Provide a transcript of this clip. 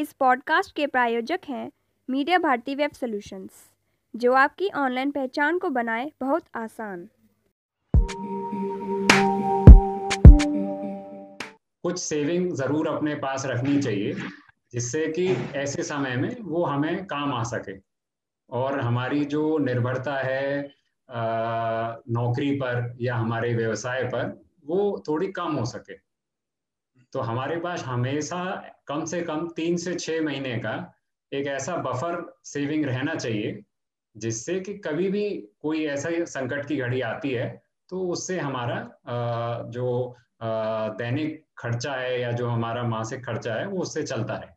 इस पॉडकास्ट के प्रायोजक हैं मीडिया भारती वेब सॉल्यूशंस जो आपकी ऑनलाइन पहचान को बनाए बहुत आसान। कुछ सेविंग ज़रूर अपने पास रखनी चाहिए जिससे कि ऐसे समय में वो हमें काम आ सके। और हमारी जो निर्भरता है आ, नौकरी पर या हमारे व्यवसाय पर वो थोड़ी कम हो सके। तो हमारे पास हमेशा कम से कम तीन से छह महीने का एक ऐसा बफर सेविंग रहना चाहिए, जिससे कि कभी भी कोई ऐसा संकट की घड़ी आती है तो उससे हमारा जो दैनिक खर्चा है या जो हमारा मासिक खर्चा है, वो उससे चलता है